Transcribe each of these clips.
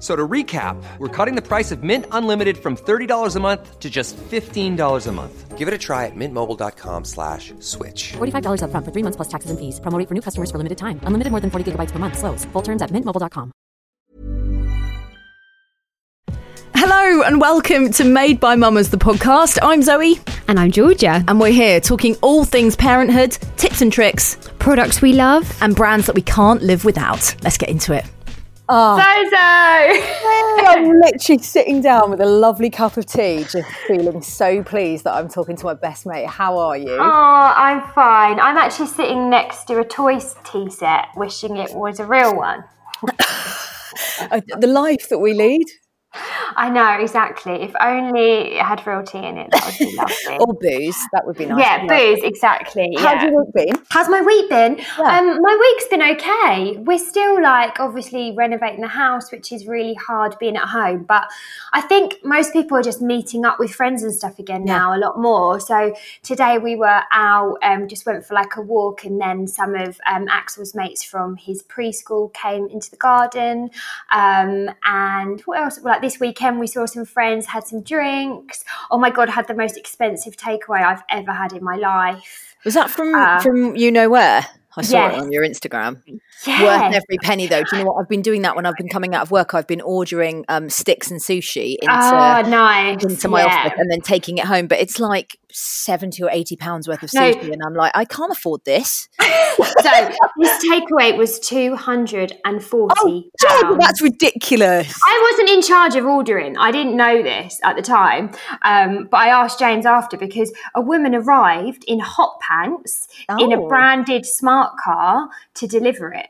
So to recap, we're cutting the price of Mint Unlimited from $30 a month to just $15 a month. Give it a try at mintmobile.com slash switch. $45 upfront for three months plus taxes and fees. Promo rate for new customers for limited time. Unlimited more than 40 gigabytes per month. Slows. Full terms at mintmobile.com. Hello and welcome to Made by Mammas, the podcast. I'm Zoe. And I'm Georgia. And we're here talking all things parenthood, tips and tricks, Products we love. and brands that we can't live without. Let's get into it. Oh, Zozo! I'm literally sitting down with a lovely cup of tea, just feeling so pleased that I'm talking to my best mate. How are you? Oh, I'm fine. I'm actually sitting next to a toy tea set, wishing it was a real one. The life that we lead. I know, exactly. If only it had real tea in it, that would be lovely. Or booze, that would be nice. yeah, booze, exactly. How's yeah. your week been? How's my week been? Yeah. Um, my week's been okay. We're still like obviously renovating the house, which is really hard being at home. But I think most people are just meeting up with friends and stuff again Yeah. now a lot more. So today we were out, um, just went for like a walk, and then some of um, Axel's mates from his preschool came into the garden. Um, and what else? Like this weekend, we saw some friends, had some drinks. Oh my god, had the most expensive takeaway I've ever had in my life. Was that from Uh, from you know where? I saw it on your Instagram. Yeah. Worth every penny, though. Do you know what? I've been doing that when I've been coming out of work. I've been ordering um, sticks and sushi into oh, nice. into my yeah. office and then taking it home. But it's like seventy or eighty pounds worth of No. sushi, and I'm like, I can't afford this. so this takeaway was two hundred and forty. Oh, that's ridiculous. I wasn't in charge of ordering. I didn't know this at the time, um, but I asked James after because a woman arrived in hot pants in a Oh. branded smart car to deliver it.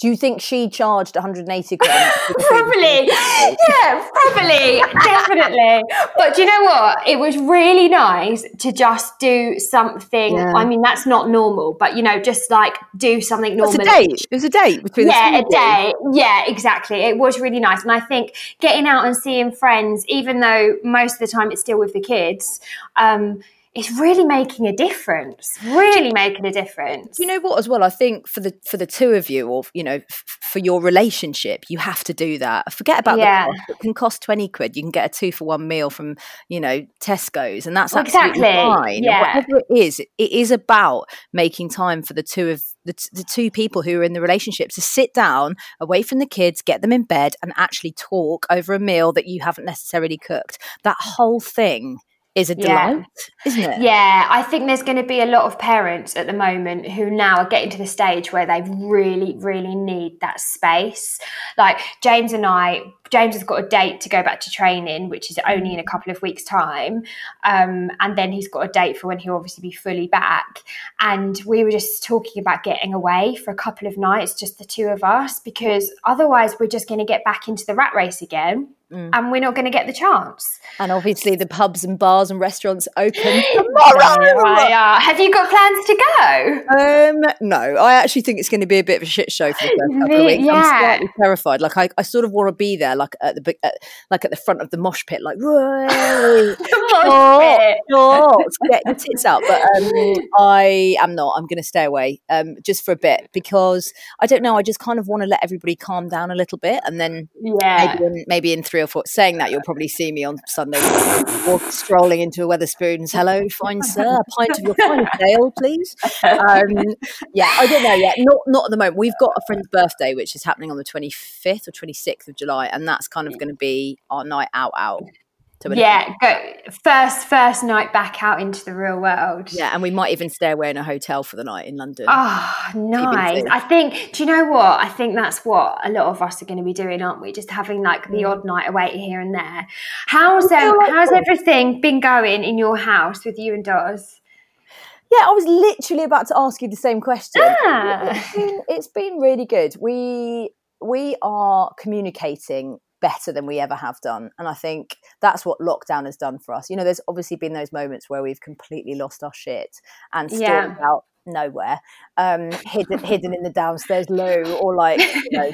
Do you think she charged 180 quid? Probably, yeah, probably, definitely. But do you know what? It was really nice to just do something. Yeah. I mean, that's not normal, but you know, just like do something normal. It's a date. It was a date between yeah, the a two of you. day. Yeah, exactly. It was really nice. And I think getting out and seeing friends, even though most of the time it's still with the kids, um, it's really making a difference. Really making a difference. You know what as well i think for the for the two of you or you know f- for your relationship you have to do that forget about Yeah. the cost it can cost 20 quid you can get a two for one meal from you know tesco's and that's absolutely exactly. fine Yeah. whatever it is it is about making time for the two of the, t- the two people who are in the relationship to sit down away from the kids get them in bed and actually talk over a meal that you haven't necessarily cooked that whole thing is a Yeah. isn't it Yeah, I think there's going to be a lot of parents at the moment who now are getting to the stage where they really, really need that space. Like James and I, James has got a date to go back to training, which is only in a couple of weeks' time. Um, and then he's got a date for when he'll obviously be fully back. And we were just talking about getting away for a couple of nights, just the two of us, because otherwise we're just going to get back into the rat race again. And we're not going to get the chance. and obviously the pubs and bars and restaurants open Right, yeah. Have you got plans to go? Um, no, I actually think it's going to be a bit of a shit show for the first couple of weeks. I'm slightly terrified. Like I, I sort of want to be there, like at the at, like at the front of the mosh pit, like "Whoa, mosh pit. get your tits out. But um, I am not. I'm going to stay away um, just for a bit because I don't know. I just kind of want to let everybody calm down a little bit, and then Yeah. maybe in, maybe in three or four. Saying that, you'll probably see me on Sunday, walk, strolling into a Wetherspoons. Hello, fine sir, a pint of your finest ale, please. Um, yeah, I don't know yet. Not not at the moment. We've got a friend's birthday, which is happening on the twenty fifth or twenty sixth of July, and that's kind of going to be our night out out. to a yeah, go first first night back out into the real world. Yeah, and we might even stay away in a hotel for the night in London. Oh, nice. I think, do you know what? I think that's what a lot of us are going to be doing, aren't we? Just having like the odd night away here and there. How's um, how's everything been going in your house with you and Doz? Yeah, I was literally about to ask you the same question. Ah. It's, been, it's been really good. We we are communicating better than we ever have done, and I think that's what lockdown has done for us. You know, there's obviously been those moments where we've completely lost our shit and Yeah. stormed out nowhere, um, hidden hidden in the downstairs loo or like you know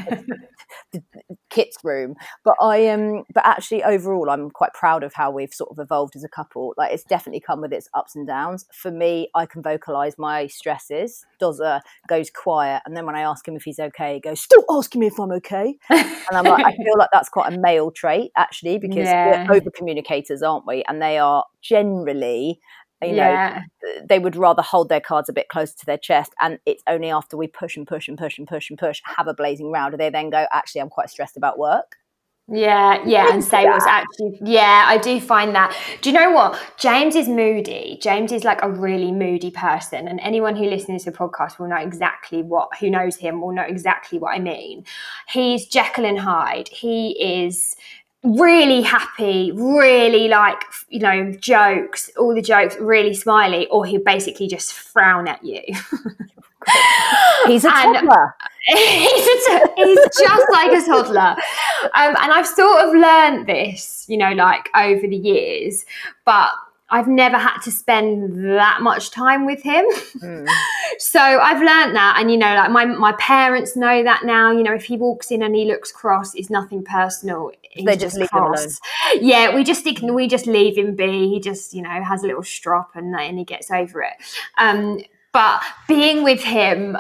the, the kit's room. But I am, um, but actually overall, I'm quite proud of how we've sort of evolved as a couple. Like it's definitely come with its ups and downs. For me, I can vocalize my stresses. Dozer goes quiet, and then when I ask him if he's okay, he goes, "Stop asking me if I'm okay." and I'm like, I feel like that's quite a male trait actually, because Yeah. we're over communicators, aren't we? And they are generally. You know, yeah. they would rather hold their cards a bit closer to their chest and it's only after we push and push and push and push and push have a blazing row do they then go actually i'm quite stressed about work Yeah, yeah, and say what's actually. Yeah, I do find that. Do you know what? James is moody. James is like a really moody person, and anyone who listens to the podcast will know exactly what. Who knows him will know exactly what I mean. He's Jekyll and Hyde. He is really happy, really like you know jokes, all the jokes, really smiley, or he'll basically just frown at you. he's a toddler he's, a t- he's just like a toddler. Um, and I've sort of learned this, you know, like over the years, but I've never had to spend that much time with him. so I've learned that. And, you know, like my, my parents know that now. You know, if he walks in and he looks cross, it's nothing personal. He's They just leave him alone. cross. Yeah, we just we just leave him be. He just, you know, has a little strop and, and he gets over it. Um, but being with him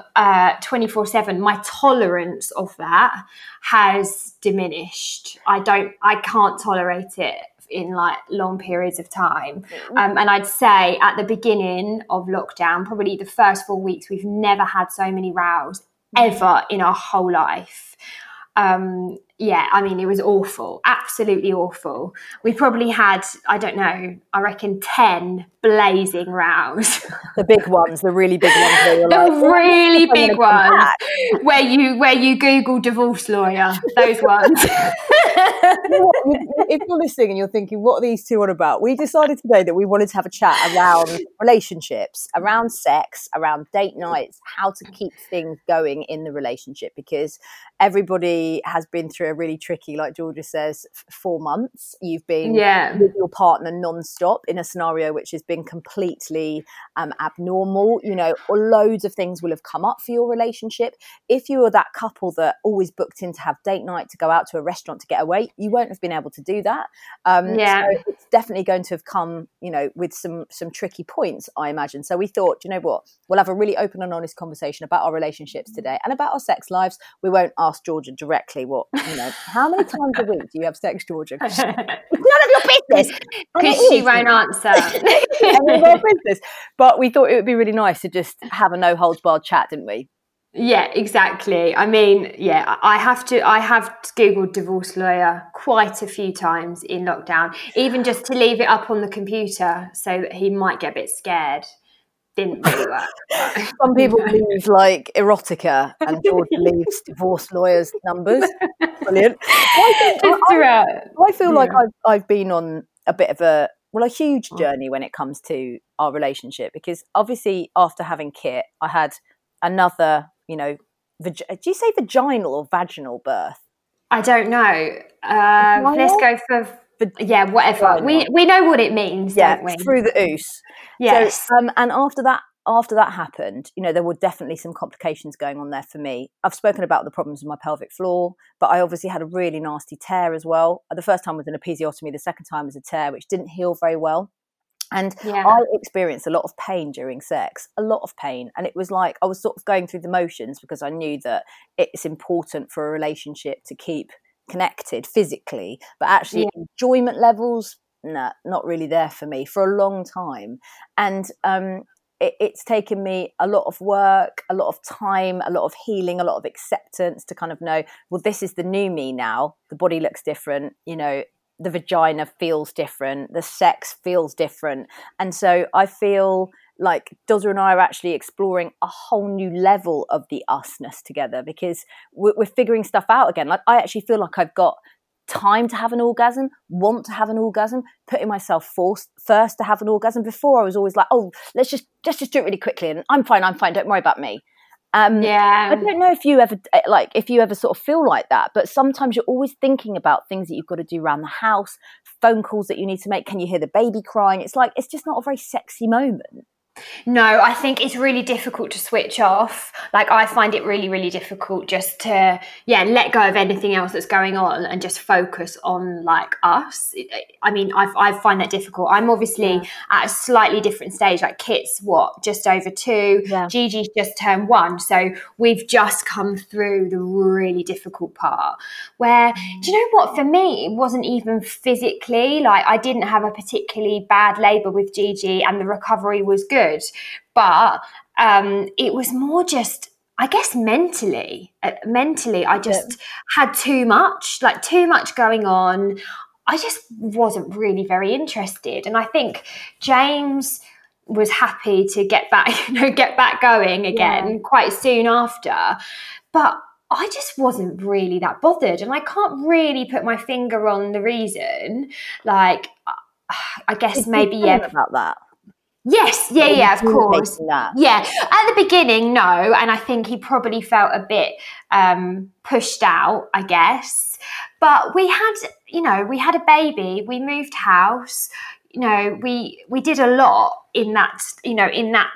twenty four seven, my tolerance of that has diminished. I don't, I can't tolerate it in like long periods of time. Um, and I'd say at the beginning of lockdown, probably the first four weeks, we've never had so many rows ever in our whole life. Um, yeah, I mean, it was awful, absolutely awful. We probably had, I don't know, I reckon 10 blazing rows. the big ones the really big ones the like, "Oh, really big ones back." where you where you google divorce lawyer those ones You know what? You- if you're listening and you're thinking, what are these two on about? We decided today that we wanted to have a chat around relationships, around sex, around date nights, how to keep things going in the relationship because everybody has been through a really tricky, like Georgia says, four months. You've been Yeah. with your partner non-stop in a scenario which has been completely um, abnormal. You know, loads of things will have come up for your relationship. If you were that couple that always booked in to have date night, to go out to a restaurant to get away, you won't have been able to do that. Um, Yeah. so it's definitely going to have come, you know, with some some tricky points, I imagine. So we thought, you know what, we'll have a really open and honest conversation about our relationships today and about our sex lives. We won't ask Georgia directly what, you know, how many times a week do you have sex, Georgia? It's none of your business. Because she won't answer None of our business. But we thought it would be really nice to just have a no holds barred chat, didn't we? yeah exactly i mean yeah i have to i have googled divorce lawyer quite a few times in lockdown even just to leave it up on the computer so that he might get a bit scared didn't really work Some people leave like erotica, and George leaves divorce lawyers' numbers. Brilliant. I, think, I. I- I feel like. I've, I've been on a bit of a well, a huge journey when it comes to our relationship because obviously after having Kit, I had another, you know, vag- do you say vaginal or vaginal birth? I don't know. Uh, let's go for yeah, whatever. We we know what it means, Yeah, don't we? through the ooze. yes. So, um, and after that, after that happened, you know, there were definitely some complications going on there for me. I've spoken about the problems with my pelvic floor, but I obviously had a really nasty tear as well. The first time was an episiotomy. The second time was a tear, which didn't heal very well. And Yeah. I experienced a lot of pain during sex, a lot of pain. And it was like I was sort of going through the motions because I knew that it's important for a relationship to keep connected physically, but actually enjoyment levels, nah, not really there for me for a long time. And um, it, it's taken me a lot of work, a lot of time, a lot of healing, a lot of acceptance to kind of know, well, this is the new me now. The body looks different, you know. the vagina feels different, the sex feels different. And so I feel like Dozer and I are actually exploring a whole new level of the usness together because we're, we're figuring stuff out again. Like I actually feel like I've got time to have an orgasm, want to have an orgasm, putting myself forced first to have an orgasm. Before I was always like, oh, let's just let's just do it really quickly, and I'm fine, I'm fine. Don't worry about me. Um, yeah. I don't know if you ever eh, like if you ever sort of feel like that, but sometimes you're always thinking about things that you've got to do around the house, phone calls that you need to make. Can you hear the baby crying? It's like it's just not a very sexy moment. No, I think it's really difficult to switch off. Like I find it really, really difficult just to yeah let go of anything else that's going on and just focus on like us. I mean, I, I find that difficult. I'm obviously yeah. at a slightly different stage. Like Kit's what just over two, yeah. Gigi's just turned one, so we've just come through the really difficult part. Where do you know what? For me, it wasn't even physically like I didn't have a particularly bad labour with Gigi, and the recovery was good good, but um, it was more just I guess mentally, uh, mentally, I just yeah. had too much, like too much going on. I just wasn't really very interested, and I think James was happy to get back, you know, get back going again yeah. quite soon after. But I just wasn't really that bothered, and I can't really put my finger on the reason. Like, I guess maybe yeah about that. Yes, yeah, yeah, of course. Yeah, at the beginning, no, and I think he probably felt a bit um, pushed out, I guess. But we had, you know, we had a baby, we moved house, you know, we we did a lot in that, you know, in that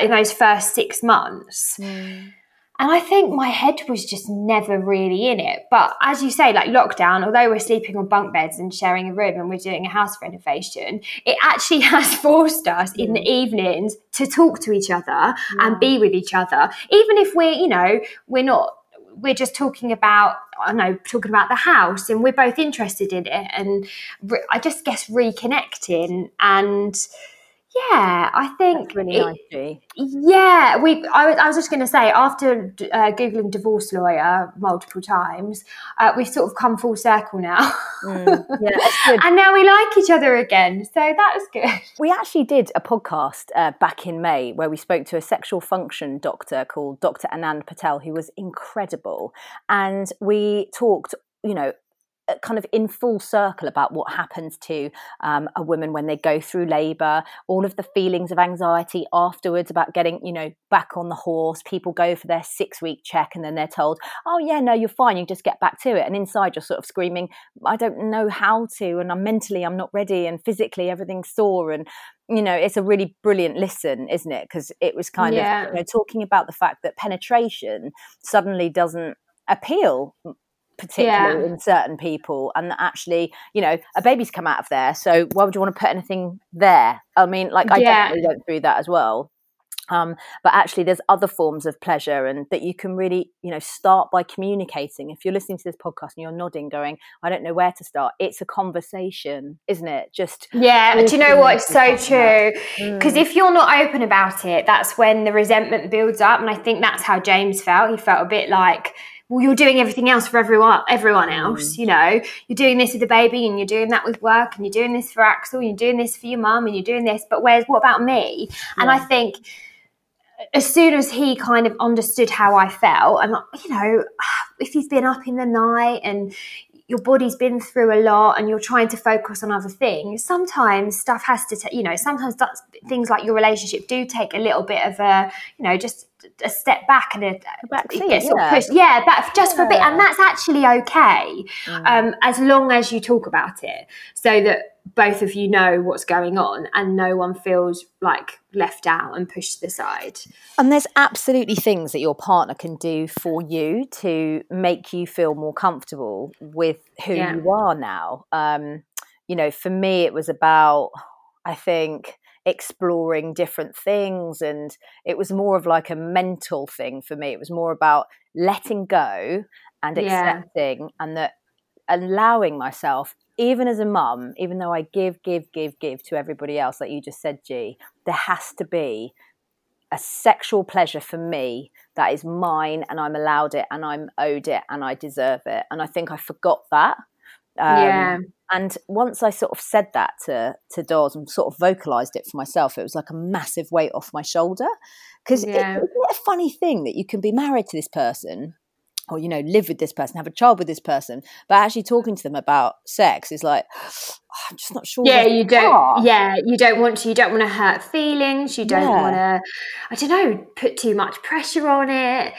in those first six months. Mm. And I think my head was just never really in it. But as you say, like lockdown, although we're sleeping on bunk beds and sharing a room and we're doing a house renovation, it actually has forced us in the mm. evenings to talk to each other yeah. and be with each other. Even if we're, you know, we're not we're just talking about I know talking about the house and we're both interested in it and re- I just guess reconnecting and yeah, I think That's really it, nice. Yeah, we. I was, I was just going to say after uh, googling divorce lawyer multiple times, uh, we've sort of come full circle now. Mm, yeah, and now we like each other again, so that was good. We actually did a podcast uh, back in May where we spoke to a sexual function doctor called Dr. Anand Patel, who was incredible, and we talked you know kind of in full circle about what happens to um, a woman when they go through labor. All of the feelings of anxiety afterwards about getting you know back on the horse. People go for their six week check and then they're told oh yeah no you're fine you just get back to it. And inside you're sort of screaming i don't know how to and i'm mentally i'm not ready and physically everything's sore. And you know it's a really brilliant listen isn't it? Because it was kind yeah. of you know talking about the fact that penetration suddenly doesn't appeal particularly yeah. in certain people and actually you know a baby's come out of there so why would you want to put anything there? I mean like i yeah. definitely went through that as well. Um, but actually there's other forms of pleasure and that you can really you know start by communicating. If you're listening to this podcast and you're nodding going i don't know where to start it's a conversation isn't it? Just yeah do you know what it's so true? because mm. if you're not open about it that's when the resentment builds up and i think that's how james felt. He felt a bit like well, you're doing everything else for everyone, everyone mm. else. You know, you're doing this with the baby, and you're doing that with work, and you're doing this for Axel, and you're doing this for your mum, and you're doing this. But where's what about me? Yeah. And I think as soon as he kind of understood how I felt, and you know, if you've been up in the night and your body's been through a lot and you're trying to focus on other things sometimes stuff has to t- you know sometimes things like your relationship do take a little bit of a you know just a step back and a, back seat, yeah. yeah but just yeah. for a bit and that's actually okay mm. um, as long as you talk about it so that both of you know what's going on and no one feels like left out and pushed to the side and there's absolutely things that your partner can do for you to make you feel more comfortable with who yeah. you are now um, you know for me it was about i think exploring different things and it was more of like a mental thing for me. It was more about letting go and accepting yeah. and that allowing myself even as a mum even though i give give give give to everybody else like you just said g there has to be a sexual pleasure for me that is mine and i'm allowed it and i'm owed it and i deserve it. And i think i forgot that. Um, yeah And once I sort of said that to to Dawes and sort of vocalized it for myself, it was like a massive weight off my shoulder. Because Yeah. it's a funny thing that you can be married to this person or you know live with this person have a child with this person but actually talking to them about sex is like i'm just not sure yeah you don't yeah you don't want to you don't want to hurt feelings you don't Yeah. want to i don't know put too much pressure on it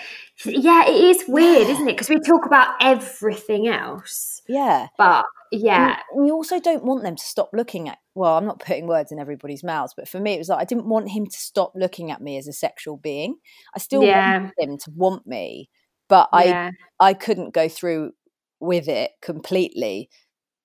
yeah it is weird isn't it because we talk about everything else yeah but And yeah you also don't want them to stop looking at well i'm not putting words in everybody's mouths but for me it was like i didn't want him to stop looking at me as a sexual being i still Yeah. wanted him to want me but i yeah I couldn't go through with it completely.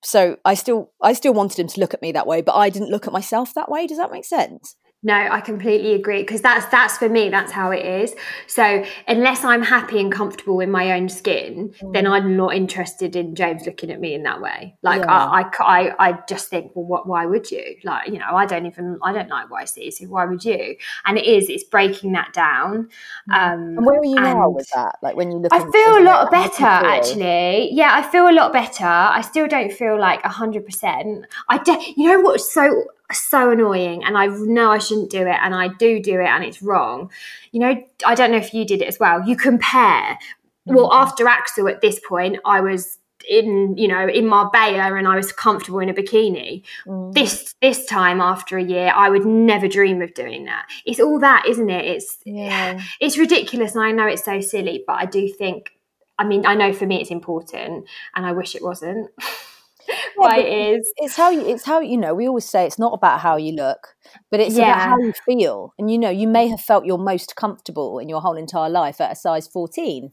So I still I still wanted him to look at me that way, but I didn't look at myself that way. Does that make sense? No, I completely agree because that's that's for me. That's how it is. So unless I'm happy and comfortable in my own skin, then I'm not interested in James looking at me in that way. Like Yeah. I, I, I, I just think, well, what? Why would you? Like you know, I don't even I don't like what I see. So why would you? And it is. It's breaking that down. Um, And where are you now with that? Like when you look I feel a lot better actually. Yeah, I feel a lot better. I still don't feel like hundred percent. I de- you know what's so so annoying, and I know I shouldn't do it, and I do do it, and it's wrong. You know, I don't know if you did it as well. You compare. Well, Mm-hmm. after Axel, at this point, I was in you know in Marbella, and I was comfortable in a bikini. Mm. This this time after a year, I would never dream of doing that. It's all that, isn't it? It's Yeah. it's ridiculous and I know it's so silly, but I do think I mean, I know for me it's important and I wish it wasn't. but it is. It's how you it's how you know, we always say it's not about how you look, but it's about how you feel. And you know, you may have felt your most comfortable in your whole entire life at a size 14.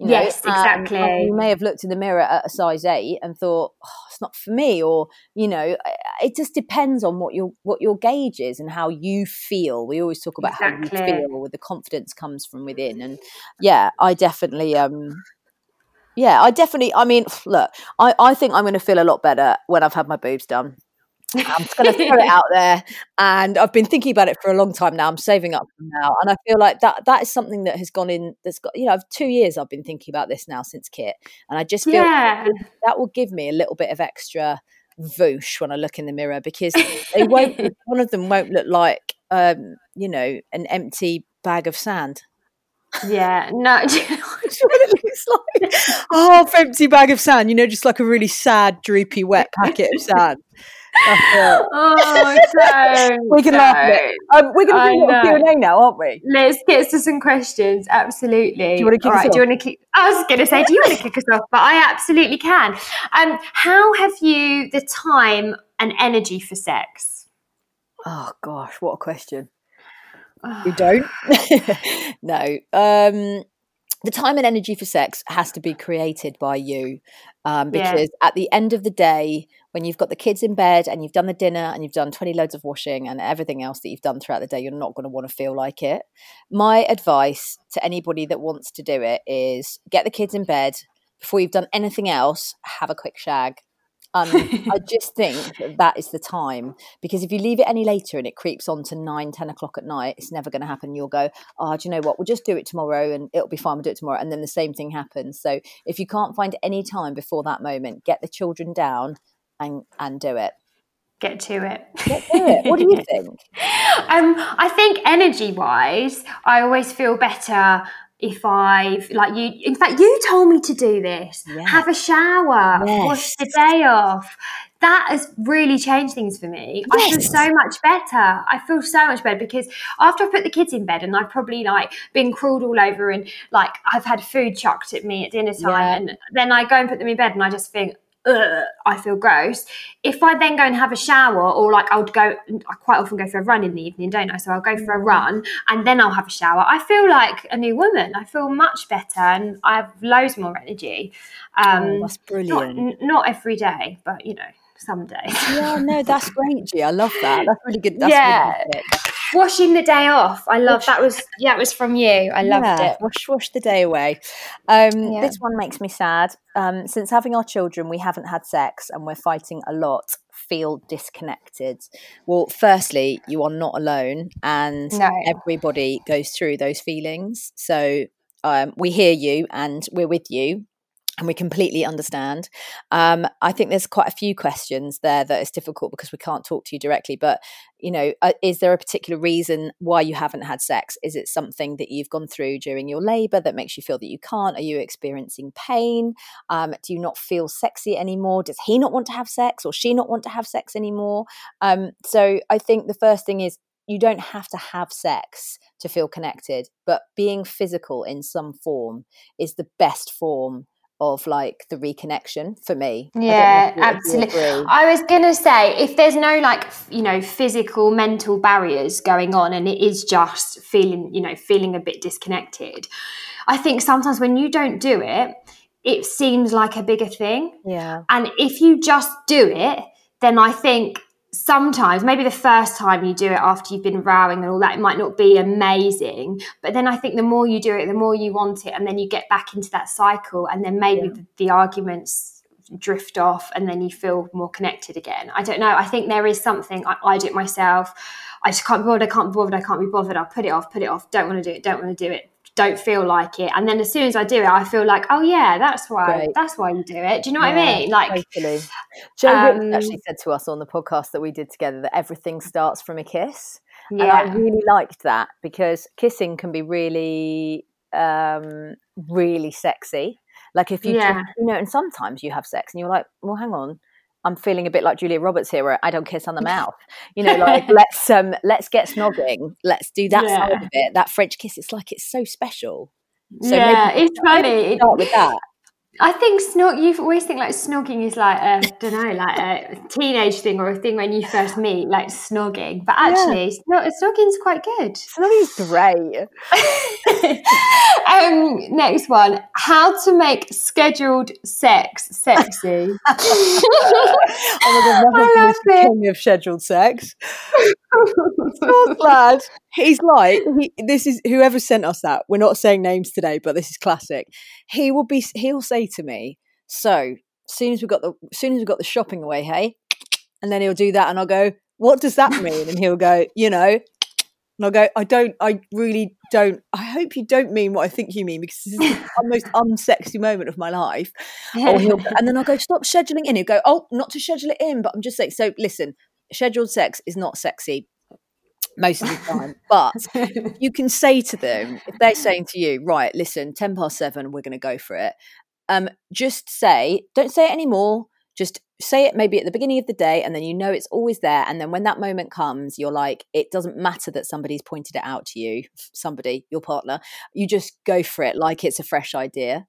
You know, Yes, exactly. and you may have looked in the mirror at a size eight and thought, oh, "It's not for me," or you know, it just depends on what your what your gauge is and how you feel. We always talk about how you feel, where the confidence comes from within. And yeah, I definitely, um, yeah, I definitely. I mean, look, I I think I'm going to feel a lot better when I've had my boobs done. I'm just going to throw it out there, and I've been thinking about it for a long time now. I'm saving up for now, and I feel like that that is something that has gone in. That's got you know, two years I've been thinking about this now since Kit, and I just feel Yeah. that will give me a little bit of extra voosh when I look in the mirror because they won't. one of them won't look like um, you know an empty bag of sand. Yeah. No. do you know what? It looks like. A half empty bag of sand, you know, just like a really sad, droopy, wet packet of sand. Oh, don't, We can laugh at it. don't. Um, we're going to do a know. Q and A now, aren't we? Let's get to some questions. Absolutely. Do you wanna kick All us right, Do you want to kick? I was going to say, do you want to kick us off? But I absolutely can. Um, how have you the time and energy for sex? Oh gosh, what a question. We don't. no. Um, the time and energy for sex has to be created by you, um, Yeah. because at the end of the day, when you've got the kids in bed and you've done the dinner and you've done twenty loads of washing and everything else that you've done throughout the day, you're not going to want to feel like it. My advice to anybody that wants to do it is get the kids in bed before you've done anything else. Have a quick shag. Um, I just think that, that is the time because if you leave it any later and it creeps on to nine, 10 o'clock at night, it's never going to happen. You'll go, oh, do you know what? We'll just do it tomorrow and it'll be fine. We'll do it tomorrow. And then the same thing happens. So if you can't find any time before that moment, get the children down and, and do it. Get to it. Get to it. What do you think? Um, I think energy wise, I always feel better if I've like you. In fact, you told me to do this. Yeah. Have a shower, wash the day off. That has really changed things for me. I feel so much better. I feel so much better because after I put the kids in bed and I've probably like been crawled all over and like I've had food chucked at me at dinner time Yeah. and then I go and put them in bed and I just think, I feel gross. If I then go and have a shower, or like I would go, I quite often go for a run in the evening, don't I? So I'll go for a run and then I'll have a shower. I feel like a new woman. I feel much better and I have loads more energy. Um, Oh, that's not, brilliant. n- not every day, but you know, some days. Yeah, no, that's great, G. I love that. That's really good. That's Yeah. really. Washing the day off. I love that. Was yeah, it was from you. I loved Yeah, it. Wash, wash the day away. Um, Yeah. This one makes me sad. Um, since having our children, we haven't had sex and we're fighting a lot. Feel disconnected. Well, firstly, you are not alone, and No. everybody goes through those feelings. So um, we hear you and we're with you. And we completely understand. Um, I think there's quite a few questions there that is difficult because we can't talk to you directly. But you know, uh, is there a particular reason why you haven't had sex? Is it something that you've gone through during your labour that makes you feel that you can't? Are you experiencing pain? Um, do you not feel sexy anymore? Does he not want to have sex, or she not want to have sex anymore? Um, so I think the first thing is you don't have to have sex to feel connected, but being physical in some form is the best form of like the reconnection for me. Yeah, absolutely. I was going to say if there's no like, you know, physical mental barriers going on and it is just feeling, you know, feeling a bit disconnected. I think sometimes when you don't do it, it seems like a bigger thing. Yeah. And if you just do it, then I think sometimes maybe the first time you do it after you've been rowing and all that it might not be amazing but then i think the more you do it the more you want it and then you get back into that cycle and then maybe yeah. the, the, arguments drift off and then you feel more connected again. I don't know i think there is something i, I do it myself. I just can't be bothered i can't be bothered i can't be bothered. I'll put it off put it off. Don't want to do it don't want to do it don't feel like it. And then as soon as I do it, I feel like, oh yeah, that's why Great. that's why you do it. Do you know yeah, what I mean? Like totally. Joe um, actually said to us on the podcast that we did together that everything starts from a kiss. Yeah. And I really liked that because kissing can be really um really sexy. Like if you yeah. you know, and sometimes you have sex and you're like, well, hang on, I'm feeling a bit like Julia Roberts here, where I don't kiss on the mouth. You know, like let's um let's get snogging. Let's do that yeah. side of it. That French kiss. It's like it's so special. So yeah, it's funny. Start with that. I think snog. You always think like snogging is like a don't know, like a teenage thing or a thing when you first meet, like snogging. But actually, yeah. snogging's quite good. Snogging's great. um, next one: how to make scheduled sex sexy. oh my god, I love it. of scheduled sex. so glad. He's like he, this is whoever sent us that. We're not saying names today, but this is classic. He will be. He'll say to me, "So, soon as we got the, soon as we got the shopping away, hey," and then he'll do that, and I'll go, "What does that mean?" And he'll go, "You know." And I'll go, I don't, I really don't. I hope you don't mean what I think you mean because this is the most unsexy moment of my life. and then I'll go, stop scheduling in. He'll go, oh, not to schedule it in, but I'm just saying. So listen, scheduled sex is not sexy most of the time. But you can say to them, if they're saying to you, right, listen, 10 past seven, we're going to go for it. Um, just say, don't say it anymore. Just say it maybe at the beginning of the day, and then you know it's always there. And then when that moment comes, you're like, it doesn't matter that somebody's pointed it out to you, somebody, your partner. You just go for it like it's a fresh idea.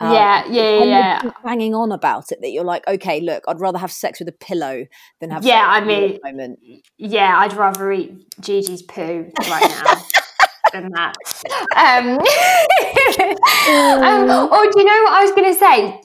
Um, yeah, yeah, yeah. Hanging on about it that you're like, okay, look, I'd rather have sex with a pillow than have. Yeah, I mean, yeah, I'd rather eat Gigi's poo right now. than that. Um, um, or do you know what I was going to say?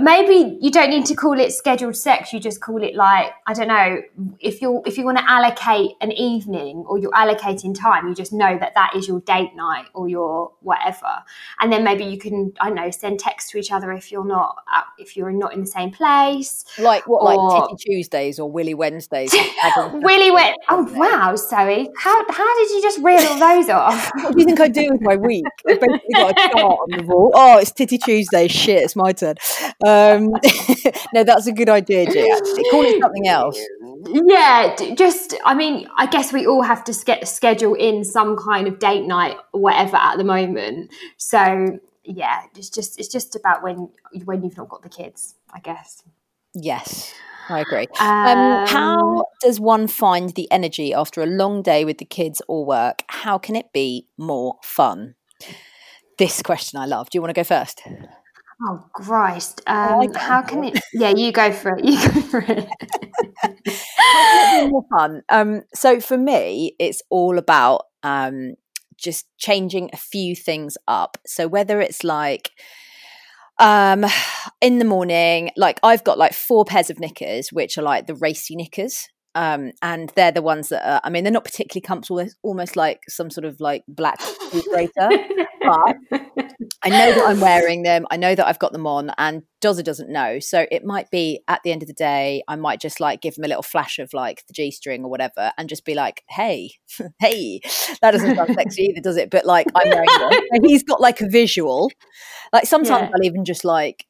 Maybe you don't need to call it scheduled sex you just call it like i don't know if you're if you want to allocate an evening or you're allocating time you just know that that is your date night or your whatever. And then maybe you can i don't know send text to each other if you're not uh, if you're not in the same place. Like what or, like titty tuesdays or willy wednesdays willy Wed- oh wow zoe. How, how did you just reel all those off? What do you think i do with my week? I've basically got a chart on the wall. Oh it's titty tuesday shit it's my turn um, no, that's a good idea, Jay. Actually, call it something else. Yeah, just I mean, I guess we all have to get schedule in some kind of date night or whatever at the moment. So yeah, it's just it's just about when when you've not got the kids, I guess. Yes. I agree. Um, um, how does one find the energy after a long day with the kids or work? How can it be more fun? This question I love. Do you want to go first? Oh Christ! Um, how can it? Yeah, you go for it. You go for it. How can it be more fun? Um, so for me, it's all about um, just changing a few things up. So whether it's like um in the morning like i've got like four pairs of knickers which are like the racy knickers um, and they're the ones that are, I mean, they're not particularly comfortable. It's almost like some sort of like black grater, but I know that I'm wearing them. I know that I've got them on, and Dozer doesn't know. So it might be at the end of the day, I might just like give him a little flash of like the G string or whatever, and just be like, "Hey, hey," that doesn't sound sexy either, does it? But like I'm wearing them. And he's got like a visual. Like sometimes yeah. I'll even just like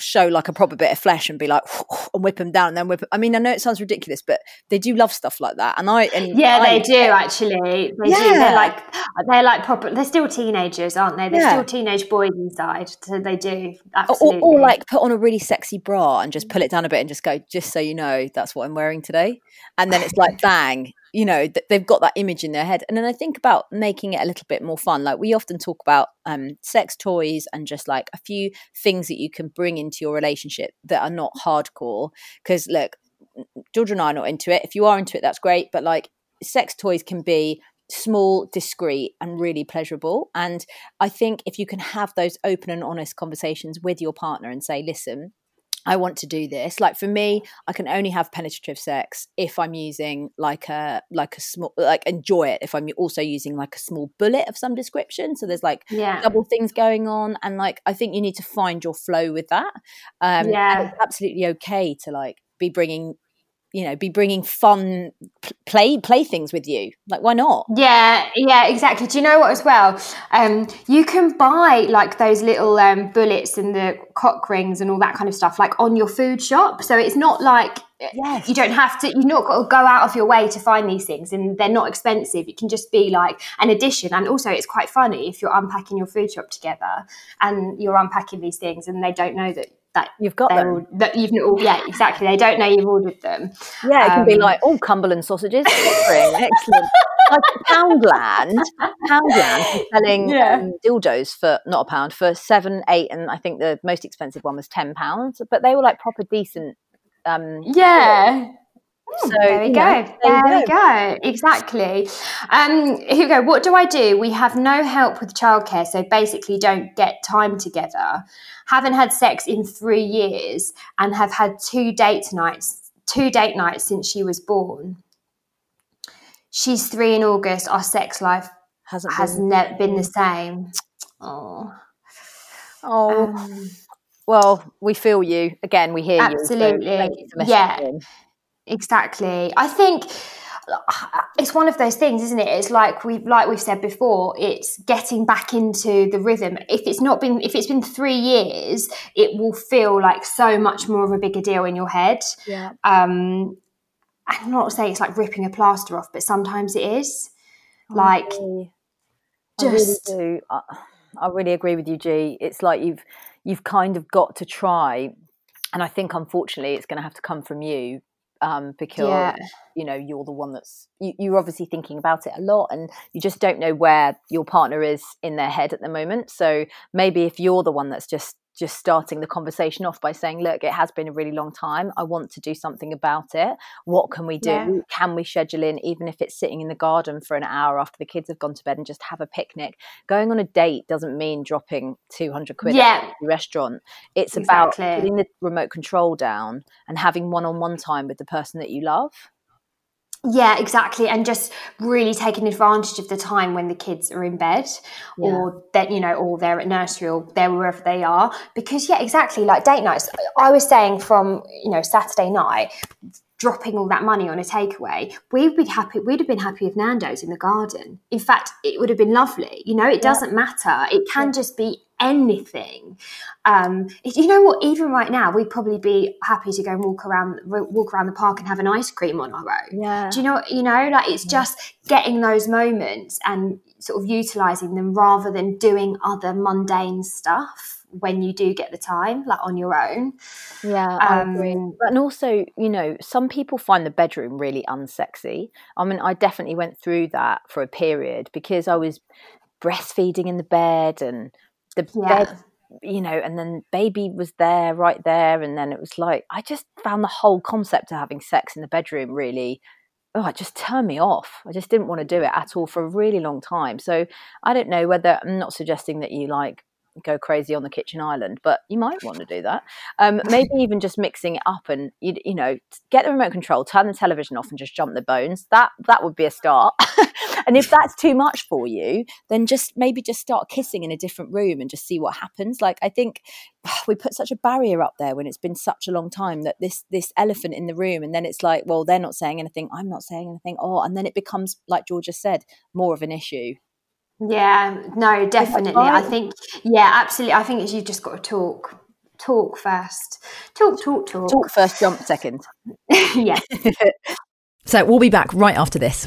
show like a proper bit of flesh and be like and whip them down and then whip. I mean, I know it sounds ridiculous, but they do love stuff like that, and I and yeah, I, they do actually. They yeah. do. They're like they're like proper. They're still teenagers, aren't they? They're yeah. still teenage boys inside, so they do absolutely. Or, or, like put on a really sexy bra and just pull it down a bit and just go, just so you know, that's what I'm wearing today, and then it's like bang, you know they've got that image in their head. And then i think about making it a little bit more fun. Like we often talk about um, sex toys and just like a few things that you can bring into your relationship that are not hardcore. Because look georgia and i are not into it. If you are into it that's great. But like sex toys can be small discreet and really pleasurable. And i think if you can have those open and honest conversations with your partner and say listen I want to do this. Like for me, I can only have penetrative sex if I'm using like a like a small like enjoy it if I'm also using like a small bullet of some description. So there's like yeah. double things going on, and like I think you need to find your flow with that. Um, yeah, it's absolutely okay to like be bringing you know be bringing fun play play things with you. Like why not? Yeah yeah exactly. Do you know what as well? Um you can buy like those little um bullets and the cock rings and all that kind of stuff like on your food shop. So it's not like yes. you don't have to you've not got to go out of your way to find these things and they're not expensive. It can just be like an addition. And also it's quite funny if you're unpacking your food shop together and you're unpacking these things and they don't know that that you've got them. that you've yeah exactly they don't know you've ordered them yeah it can um, be like oh cumberland sausages excellent like poundland poundland selling yeah. um, dildos for not a pound for seven eight and i think the most expensive one was ten pounds but they were like proper decent um yeah so there we go. Know, there, there we go. Exactly. Um, here we go. What do I do? We have no help with childcare, so basically don't get time together. Haven't had sex in three years and have had two date nights, two date nights since she was born. She's three in August. Our sex life Hasn't has been, ne- been the same. Oh. Oh. Um, well, we feel you. Again, we hear absolutely. you. Absolutely. So yeah. Exactly. I think it's one of those things isn't it? It's like we've like we've said before it's getting back into the rhythm. If it's not been if it's been three years it will feel like so much more of a bigger deal in your head. Yeah. Um i'm not say it's like ripping a plaster off but sometimes it is. Like I just really do. I, I really agree with you g. It's like you've you've kind of got to try and i think unfortunately it's going to have to come from you um, because yeah. you know you're the one that's you, you're obviously thinking about it a lot and you just don't know where your partner is in their head at the moment so maybe if you're the one that's just just starting the conversation off by saying, Look, it has been a really long time. I want to do something about it. What can we do? Yeah. Can we schedule in, even if it's sitting in the garden for an hour after the kids have gone to bed and just have a picnic? Going on a date doesn't mean dropping 200 quid yeah. at the restaurant. It's exactly. about putting the remote control down and having one on one time with the person that you love. Yeah, exactly. And just really taking advantage of the time when the kids are in bed yeah. or that, you know, or they're at nursery or they're wherever they are. Because, yeah, exactly. Like date nights, I was saying from, you know, Saturday night, dropping all that money on a takeaway, we'd be happy. We'd have been happy with Nando's in the garden. In fact, it would have been lovely. You know, it yeah. doesn't matter. It can yeah. just be anything. Um, you know what? Even right now, we'd probably be happy to go and walk around, walk around the park and have an ice cream on our own. Yeah. Do you know? You know, like it's just getting those moments and sort of utilizing them rather than doing other mundane stuff when you do get the time, like on your own. Yeah, um, agree. And also, you know, some people find the bedroom really unsexy. I mean, I definitely went through that for a period because I was breastfeeding in the bed and the yeah. bed you know and then baby was there right there and then it was like i just found the whole concept of having sex in the bedroom really oh it just turned me off i just didn't want to do it at all for a really long time so i don't know whether i'm not suggesting that you like go crazy on the kitchen island, but you might want to do that. Um, maybe even just mixing it up and you, you know get the remote control, turn the television off, and just jump the bones. That that would be a start. and if that's too much for you, then just maybe just start kissing in a different room and just see what happens. Like I think we put such a barrier up there when it's been such a long time that this this elephant in the room, and then it's like, well, they're not saying anything, I'm not saying anything. Oh, and then it becomes like Georgia said, more of an issue. Yeah, no, definitely. I think, yeah, absolutely. I think you've just got to talk talk first. Talk, talk, talk. Talk first, jump second. yeah. So we'll be back right after this.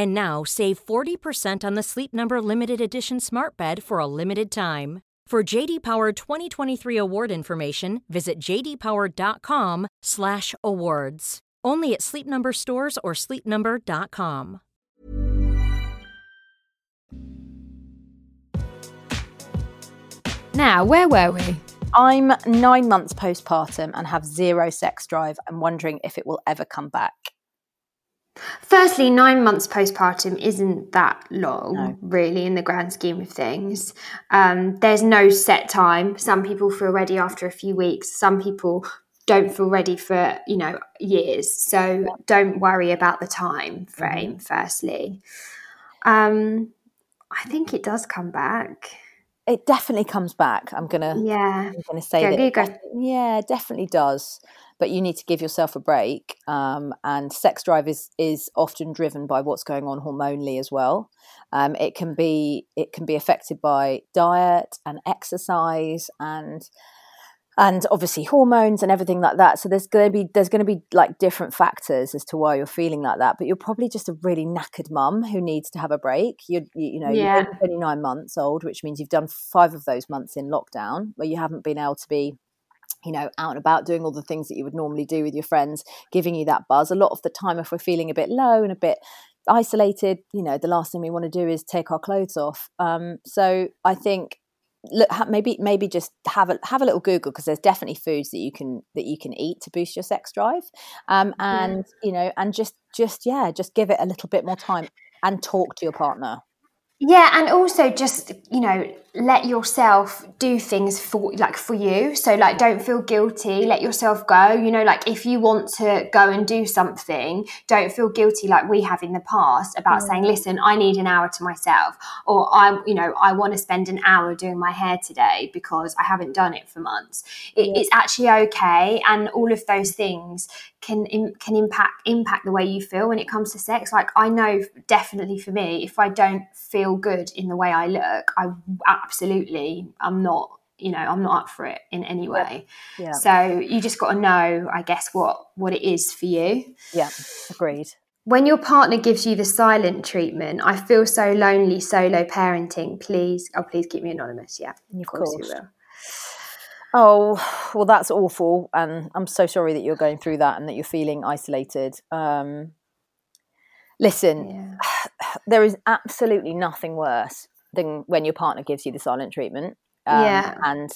And now save 40% on the Sleep Number limited edition Smart Bed for a limited time. For JD Power 2023 award information, visit jdpower.com/awards. Only at Sleep Number stores or sleepnumber.com. Now, where were we? I'm nine months postpartum and have zero sex drive. I'm wondering if it will ever come back. Firstly, nine months postpartum isn't that long, No. really, in the grand scheme of things. Um, there's no set time. Some people feel ready after a few weeks. Some people don't feel ready for you know years. So don't worry about the time frame. Firstly, um, I think it does come back. It definitely comes back. I'm gonna Yeah. I'm gonna say Go, that. it yeah, definitely does. But you need to give yourself a break. Um, and sex drive is is often driven by what's going on hormonally as well. Um, it can be it can be affected by diet and exercise and and obviously hormones and everything like that. So there's going to be there's going to be like different factors as to why you're feeling like that. But you're probably just a really knackered mum who needs to have a break. You you, you know Yeah. you're 29 months old, which means you've done five of those months in lockdown where you haven't been able to be you know, out and about doing all the things that you would normally do with your friends, giving you that buzz. A lot of the time, if we're feeling a bit low and a bit isolated, you know, the last thing we want to do is take our clothes off. Um, so I think look ha- maybe maybe just have a have a little google because there's definitely foods that you can that you can eat to boost your sex drive. Um and you know and just just yeah just give it a little bit more time and talk to your partner. Yeah, and also just you know let yourself do things for like for you. So like don't feel guilty. Let yourself go. You know, like if you want to go and do something, don't feel guilty like we have in the past about mm. saying, "Listen, I need an hour to myself," or "I'm you know I want to spend an hour doing my hair today because I haven't done it for months." It, It's actually okay, and all of those things can can impact impact the way you feel when it comes to sex. Like I know definitely for me, if I don't feel good in the way I look, I absolutely I'm not you know I'm not up for it in any way. yeah So you just got to know, I guess, what what it is for you. yeah agreed When your partner gives you the silent treatment, I feel so lonely. Solo parenting, please. Oh, please keep me anonymous. Yeah, of, course, course. you will. Oh, well, that's awful. And I'm so sorry that you're going through that and that you're feeling isolated. Um, listen, Yeah. there is absolutely nothing worse than when your partner gives you the silent treatment. Um, Yeah. And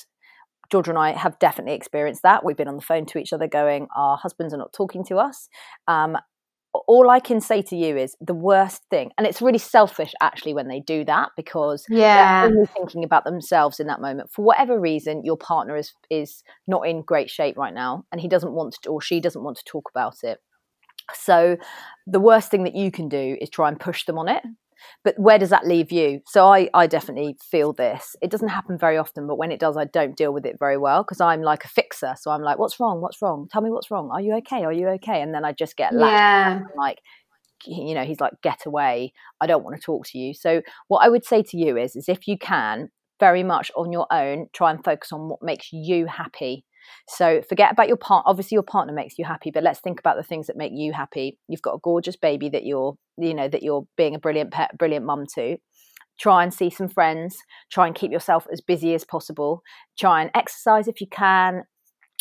Georgia and I have definitely experienced that. We've been on the phone to each other going, our husbands are not talking to us. Um, all I can say to you is the worst thing, and it's really selfish actually when they do that because Yeah. they're only thinking about themselves in that moment. For whatever reason, your partner is is not in great shape right now, and he doesn't want to, or she doesn't want to talk about it. So, the worst thing that you can do is try and push them on it. But where does that leave you? So I, I definitely feel this. It doesn't happen very often, but when it does, I don't deal with it very well because I'm like a fixer. So I'm like, what's wrong? What's wrong? Tell me what's wrong. Are you okay? Are you okay? And then I just get Yeah. like you know he's like get away i don't want to talk to you so what i would say to you is is if you can very much on your own try and focus on what makes you happy so forget about your part obviously your partner makes you happy but let's think about the things that make you happy. You've got a gorgeous baby that you're you know that you're being a brilliant pet brilliant mum to. Try and see some friends. Try and keep yourself as busy as possible. Try and exercise if you can.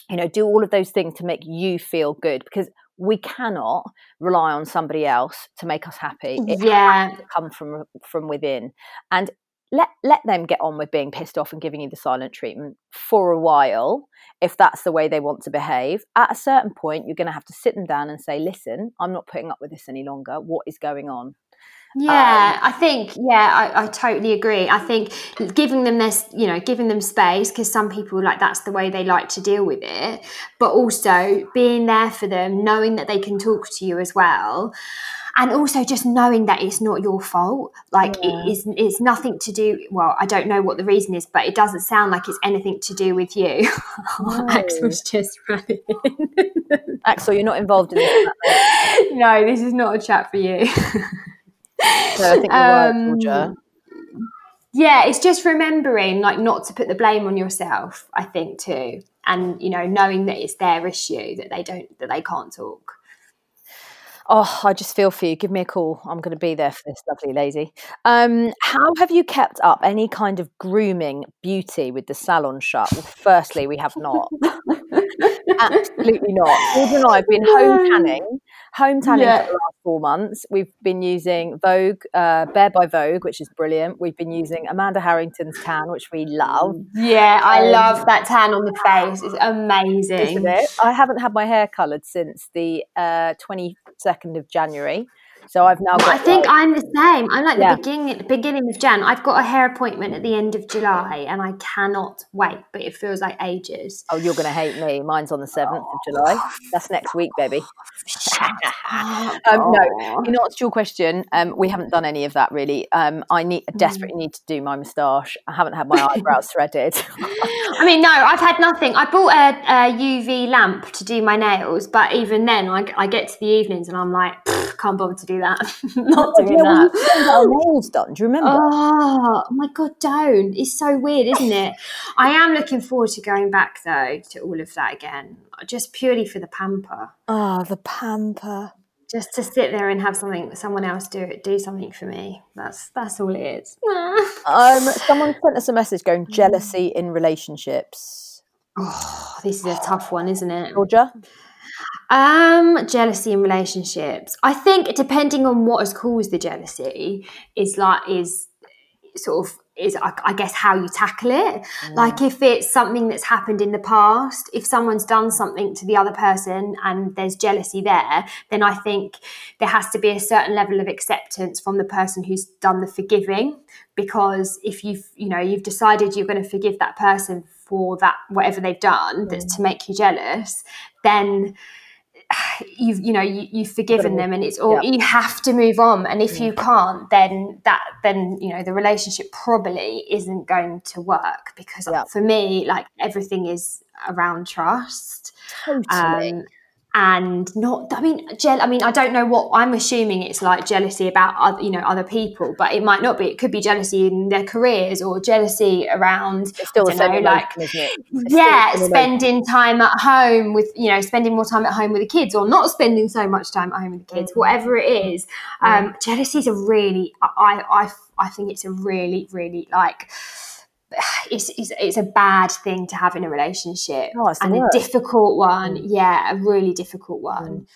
You know do all of those things to make you feel good because we cannot rely on somebody else to make us happy. It Yeah. has to come from from within. And let let them get on with being pissed off and giving you the silent treatment for a while if that's the way they want to behave. At a certain point you're going to have to sit them down and say listen i'm not putting up with this any longer. What is going on Yeah, um, I think yeah, I, I totally agree. I think giving them this, you know, giving them space because some people like that's the way they like to deal with it, but also being there for them, knowing that they can talk to you as well. And also just knowing that it's not your fault. Like it is it's nothing to do well, I don't know what the reason is, but it doesn't sound like it's anything to do with you. Axel's just running. axel you're not involved in this no, this is not a chat for you. so i think Um, georgia. yeah it's just remembering like not to put the blame on yourself i think too and you know knowing that it's their issue that they don't that they can't talk Oh, I just feel for you. Give me a call. I'm going to be there for this lovely lady. Um, how have you kept up any kind of grooming beauty with the salon shut? Well, firstly, we have not. Absolutely not. George and I have been home tanning, home tanning Yeah. for the last four months. We've been using Vogue, uh, Bare by Vogue, which is brilliant. We've been using Amanda Harrington's tan, which we love. yeah i Um, love that tan on the face it's amazing Isn't it? I haven't had my hair coloured since the uh, 22nd of January. So I've now got. I think like- I'm the same. I'm like Yeah. the beginning beginning of Jan. I've got a hair appointment at the end of July, and I cannot wait. But it feels like ages. Oh, you're going to hate me. Mine's on the 7th of July. That's next week, baby. Um, no, in answer to your question, um, we haven't done any of that really. Um, I need, desperately need to do my moustache. I haven't had my eyebrows threaded. I mean, no, I've had nothing. I bought a, a UV lamp to do my nails, but even then, I, I get to the evenings and I'm like, can't bother to do that. Not doing yeah, that. we haven't our nails done. Do you remember? Oh my god, don't! It's so weird, isn't it? I am looking forward to going back though to all of that again, just purely for the pamper, Oh, the pamper. just to sit there and have something, someone else do it, do something for me. That's that's all it is. Um, someone sent us a message going jealousy in relationships. Oh, this is a tough one, isn't it? Georgia? Um, jealousy in relationships. I think depending on what has caused the jealousy is like is sort of is I, I guess how you tackle it. Like if it's something that's happened in the past, if someone's done something to the other person and there's jealousy there, then I think there has to be a certain level of acceptance from the person who's done the forgiving. Because if you've you know you've decided you're going to forgive that person for that whatever they've done that's to make you jealous, then you've you know you, you've forgiven them and it's all Yeah. you have to move on and if you can't then that then you know the relationship probably isn't going to work because Yeah. for me like everything is around trust Totally. um, and not i mean gel i mean i don't know what i'm assuming it's like jealousy about other you know other people but it might not be it could be jealousy in their careers or jealousy around it's still I the don't same know, emotion, like isn't it? It's still yeah the same emotion. spending time at home with you know spending more time at home with the kids or not spending so much time at home with the kids whatever it is um jealousy is a really I, I i think it's a really really like it's, it's, it's a bad thing to have in a relationship. Oh, it's and a difficult one. Mm. Yeah a really difficult mm. one.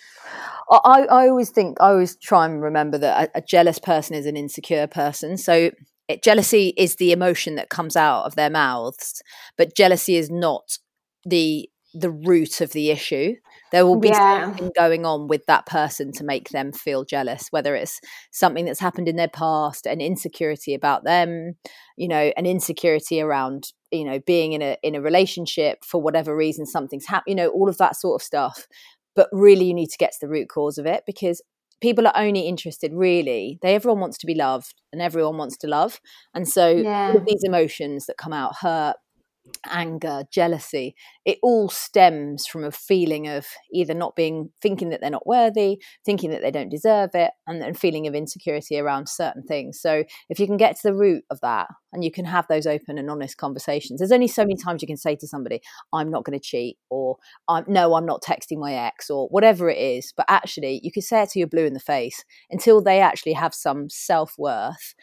I, I always think I always try and remember that a, a jealous person is an insecure person. So it, jealousy is the emotion that comes out of their mouths, but jealousy is not the the root of the issue. There will be Yeah. something going on with that person to make them feel jealous, whether it's something that's happened in their past, an insecurity about them, you know, an insecurity around you know being in a in a relationship for whatever reason something's happened, you know, all of that sort of stuff but really you need to get to the root cause of it because people are only interested really they everyone wants to be loved and everyone wants to love and so Yeah. all of these emotions that come out hurt anger jealousy it all stems from a feeling of either not being thinking that they're not worthy thinking that they don't deserve it and then feeling of insecurity around certain things so if you can get to the root of that and you can have those open and honest conversations there's only so many times you can say to somebody i'm not going to cheat or I'm, no, I'm not texting my ex or whatever it is. But actually, you can say it to your blue in the face until they actually have some self worth.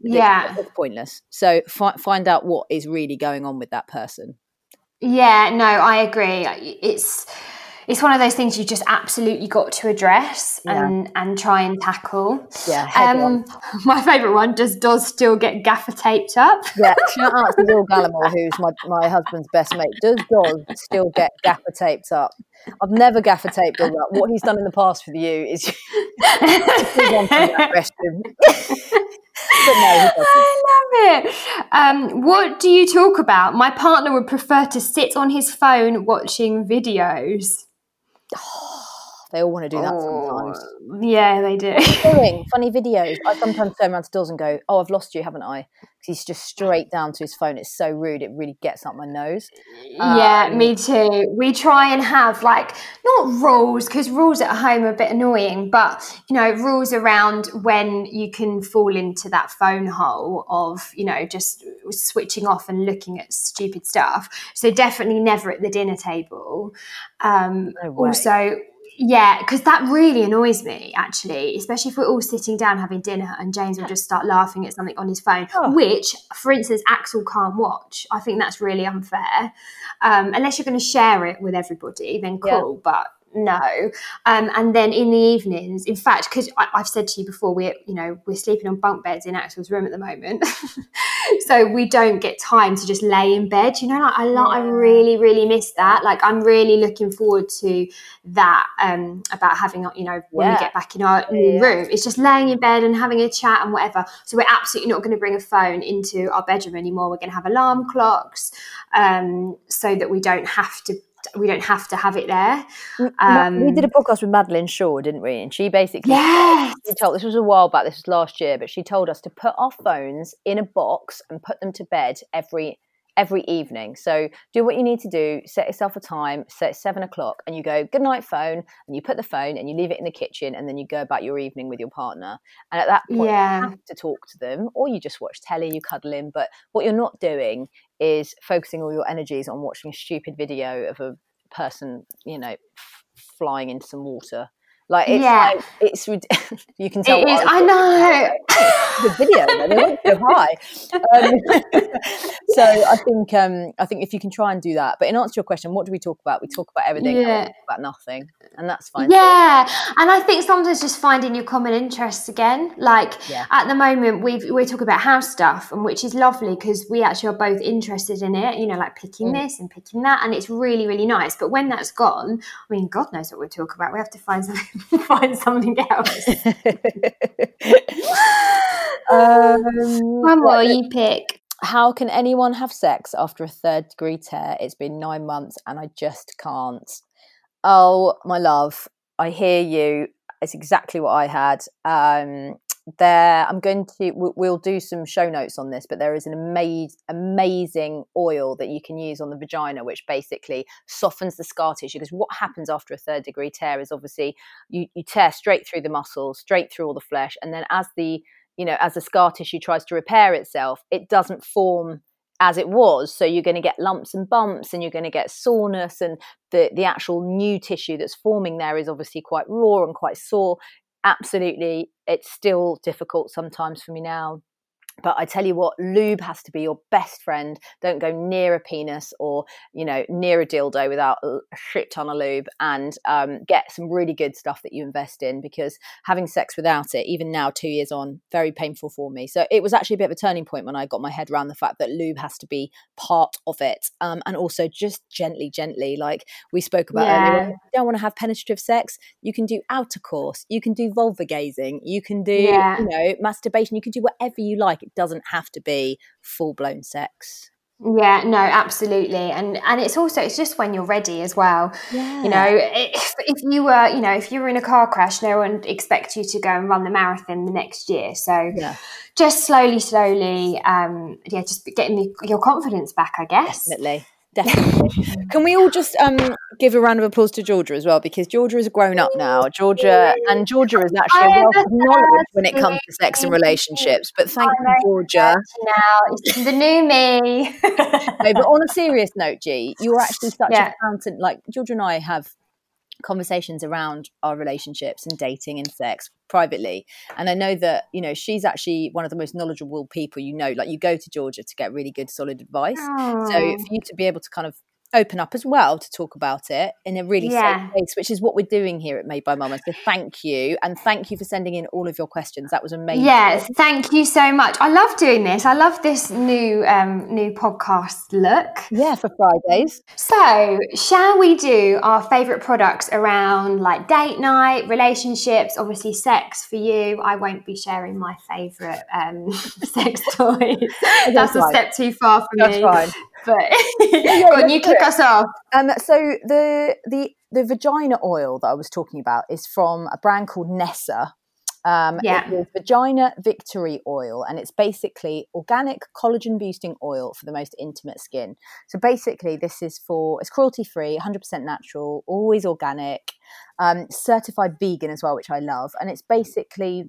Yeah it's pointless. So fi- find out what is really going on with that person. Yeah, no, I agree. It's it's one of those things you just absolutely got to address and and try and tackle. Yeah, Um, my favourite one does does still get gaffer taped up. Yeah, shout out to Will Gallimore, who's my, my husband's best mate. Does Doz still get gaffer taped up? I've never gaffer taped all up. What he's done in the past with you is move on from that question. but no. I love it. Um, what do you talk about? My partner would prefer to sit on his phone watching videos. They all want to do that sometimes. Oh, yeah, they do. Doing funny videos. I sometimes turn around to Doz and go, "Oh, I've lost you, haven't I?" 'Cause he's just straight down to his phone. It's so rude. It really gets up my nose. yeah, Um, me too. We try and have like not rules because rules at home are a bit annoying, but you know, rules around when you can fall into that phone hole of you know just switching off and looking at stupid stuff. So definitely never at the dinner table. Um, No also. Yeah, because that really annoys me actually, especially if we're all sitting down having dinner and James will just start laughing at something on his phone, Oh. which, for instance, Axel can't watch. I think that's really unfair. Um, unless you're going to share it with everybody, then Yeah. cool, but no. Um, and then in the evenings, in fact, because I've said to you before, we're you know we're sleeping on bunk beds in Axel's room at the moment, so we don't get time to just lay in bed. You know, like I lo- I really really miss that. Like I'm really looking forward to that um, about having you know when we get back in our new room. It's just laying in bed and having a chat and whatever. So we're absolutely not going to bring a phone into our bedroom anymore. We're going to have alarm clocks um, so that we don't have to we don't have to have it there. Ma- we Um, did a podcast with Madeleine Shaw, didn't we? And she basically Yes. she told this was a while back. This was last year, but she told us to put our phones in a box and put them to bed every every evening. So do what you need to do. Set yourself a time. Set seven o'clock, and you go good night phone, and you put the phone and you leave it in the kitchen, and then you go about your evening with your partner. And at that point, Yeah. you have to talk to them, or you just watch telly, you cuddle in. But what you're not doing is focusing all your energies on watching a stupid video of a person, you know, f- flying into some water. Like it's Yeah. like it's you can tell. It is. I I know. the video they went so high. Um, so I think um, I think if you can try and do that. But in answer to your question, what do we talk about? We talk about everything, we Yeah. talk about nothing, and that's fine. Yeah, and I think sometimes just finding your common interests again. Like Yeah. at the moment, we've we're talking about house stuff, and which is lovely because we actually are both interested in it. You know, like picking Mm. this and picking that, and it's really really nice. But when that's gone, I mean, God knows what we'll talk about. We have to find something find something else. um, One more, you pick. how can anyone have sex after a third degree tear? It's been nine months and I just can't. Oh, my love, I hear you. It's exactly what I had. Um, there, I'm going to. we- We'll do some show notes on this, but there is an amazing, amazing oil that you can use on the vagina, which basically softens the scar tissue. Because what happens after a third degree tear is obviously you you tear straight through the muscles, straight through all the flesh, and then as the you know, as the scar tissue tries to repair itself, it doesn't form as it was. So you're going to get lumps and bumps and you're going to get soreness and the, the actual new tissue that's forming there is obviously quite raw and quite sore. Absolutely. It's still difficult sometimes for me now. But I tell you what, lube has to be your best friend. Don't go near a penis or, you know, near a dildo without a shit ton of lube and um, get some really good stuff that you invest in because having sex without it, even now, two years on, very painful for me. So it was actually a bit of a turning point when I got my head around the fact that lube has to be part of it. Um, and also just gently, gently, like we spoke about earlier. Yeah. If you don't want to have penetrative sex, you can do outer course, you can do vulva gazing, you can do, Yeah. you know, masturbation, you can do whatever you like. It doesn't have to be full blown sex. Yeah, no, absolutely, and and it's also it's just when you're ready as well. Yeah. You know, if, if you were, you know, if you were in a car crash, no one would expect you to go and run the marathon the next year. So Yeah. just slowly, slowly, um, yeah, just getting the, your confidence back, I guess. Definitely. Definitely. Can we all just um, give a round of applause to Georgia as well? Because Georgia is grown up now. Georgia and Georgia is actually a I wealth of knowledge when it comes to sex and relationships. But thank you, Georgia. Now it's the new me. no, but on a serious note, G, you're actually such Yeah. a fountain. Like Georgia and I have conversations around our relationships and dating and sex privately. And i know that you know she's actually one of the most knowledgeable people you know. Like you go to georgia to get really good solid advice. So Oh. for you to be able to kind of open up as well to talk about it in a really Yeah. safe place, which is what we're doing here at Made by Mammas. So thank you, and thank you for sending in all of your questions. That was amazing. Yes, thank you so much. I love doing this. I love this new um, new podcast look. yeah, for Fridays. So, shall we do our favourite products around like date night, relationships, obviously sex for you? I won't be sharing my favourite um, sex toys. That's a fine. step too far for That's me. fine. But go on, you kick us off. Um, so the the the vagina oil that I was talking about is from a brand called Nessa. Um, Yeah. It is vagina victory oil, and it's basically organic collagen boosting oil for the most intimate skin. So basically, this is for it's cruelty free, 100% natural, always organic, um, certified vegan as well, which I love. And it's basically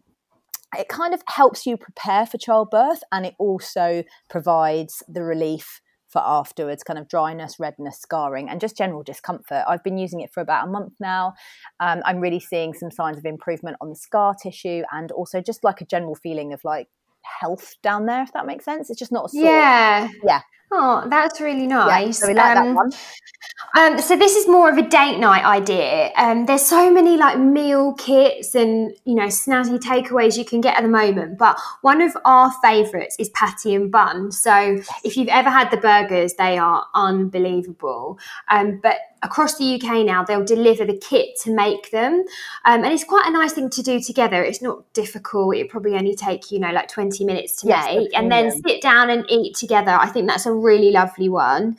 it kind of helps you prepare for childbirth, and it also provides the relief for afterwards kind of dryness redness scarring and just general discomfort. I've been using it for about a month now. Um, i'm really seeing some signs of improvement on the scar tissue and also just like a general feeling of like health down there if that makes sense. It's just not a sore. Yeah. yeah Oh, that's really nice. yeah so we like that Um, one Um, so this is more of a date night idea. Um, there's so many like meal kits and you know snazzy takeaways you can get at the moment. But one of our favourites is patty and bun. So if you've ever had the burgers, they are unbelievable. Um, but across the UK now, they'll deliver the kit to make them, um, and it's quite a nice thing to do together. It's not difficult. It probably only take you know like 20 minutes to Yes, make, and then sit down and eat together. I think that's a really lovely one.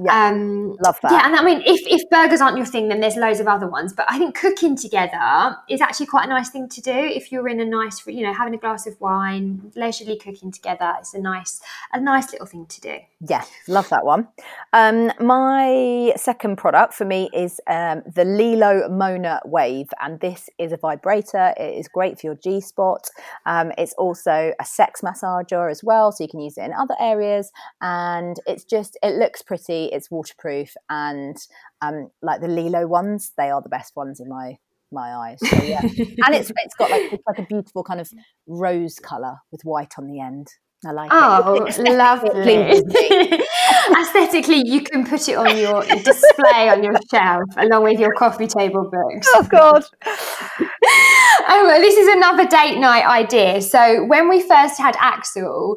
Yeah, Um, love that yeah, and I mean, if, if burgers aren't your thing, then there's loads of other ones. But I think cooking together is actually quite a nice thing to do. If you're in a nice, you know, having a glass of wine, leisurely cooking together, it's a nice, a nice little thing to do. Yeah, love that one. Um, my second product for me is um, the LELO Mona Wave, and this is a vibrator. It is great for your G spot. Um, it's also a sex massager as well, so you can use it in other areas. And it's just, it looks pretty, it's waterproof, and um, like the LELO ones, they are the best ones in my my eyes. So yeah, and it's it's got like it's like a beautiful kind of rose color with white on the end. I like Oh, it. Aesthetically, lovely. Aesthetically, you can put it on your display on your shelf along with your coffee table books. Oh God. oh, well, this is another date night idea. So when we first had Axel,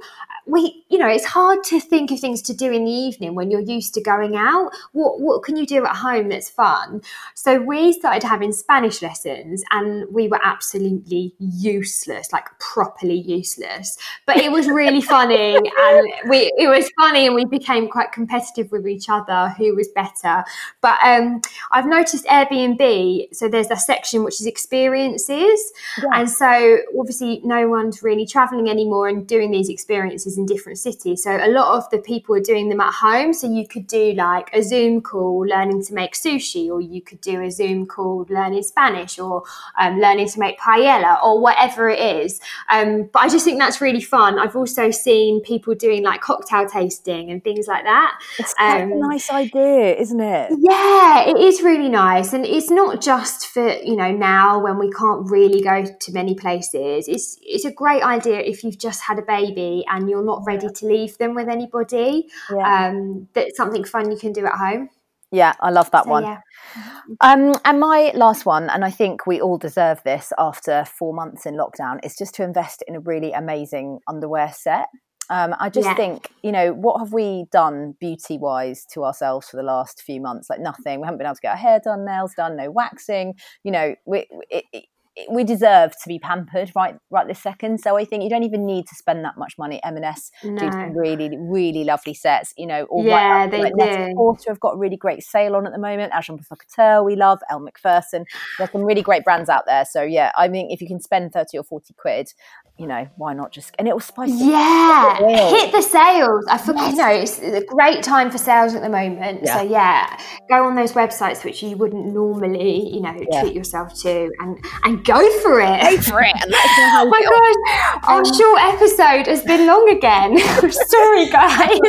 we, you know, it's hard to think of things to do in the evening when you're used to going out. What what can you do at home that's fun? So we started having Spanish lessons, and we were absolutely useless, like properly useless. But it was really funny, and we it was funny, and we became quite competitive with each other who was better. But um, I've noticed Airbnb. So there's a section which is experiences, and so obviously no one's really traveling anymore and doing these experiences in different cities. So a lot of the people are doing them at home. So you could do like a Zoom call learning to make sushi, or you could do a Zoom call learning Spanish, or um, learning to make paella, or whatever it is. Um, but I just think that's really fun. I've also seen people doing like cocktail tasting and things like that. It's a Um, nice idea, isn't it? yeah, it is really nice. And it's not just for, you know, now when we can't really go to many places. It's it's a great idea if you've just had a baby and you're not ready to leave them with anybody. Yeah. Um, that's something fun you can do at home. Yeah, I love that So, one. yeah. Um, and my last one, and I think we all deserve this after four months in lockdown, is just to invest in a really amazing underwear set. Um, I just Yeah. think, you know, what have we done beauty wise to ourselves for the last few months? Like nothing. We haven't been able to get our hair done, nails done, no waxing. You know, we it, it, we deserve to be pampered right right this second. So I think you don't even need to spend that much money. M&S do No. some really really lovely sets. You know, all Yeah, right they like do. Porter have got a really great sale on at the moment. Agent Provocateur we love. Elle Macpherson. There's some really great brands out there. So yeah, I mean, if you can spend thirty or forty quid, you know, why not just? And it will spice. Yeah, It hit the sales. I forgot, you know, it's a great time for sales at the moment. Yeah. So yeah, go on those websites which you wouldn't normally, you know, Yeah. treat yourself to, and and go for it. Go for it. And know how Oh my gosh, our short episode has been long again. Sorry, guys.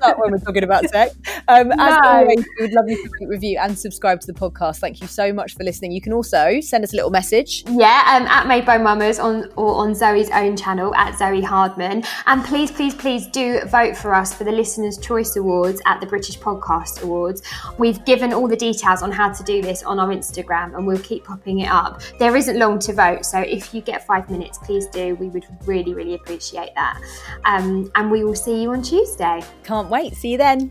not when we're talking about sex. Um, As No. always, we would love you to review and subscribe to the podcast. Thank you so much for listening. You can also send us a little message. Yeah, um, at Made by Mammas on or on Zoe's own channel at Zoe Hardman, and please, please, please do vote for us for the Listeners' Choice Awards at the British Podcast Awards. We've given all the details on how to do this on our Instagram, and we'll keep popping it up. There isn't long to vote, so if you get five minutes, please do. We would really, really appreciate that. Um, and we will see you on Tuesday. Can't wait. See you then.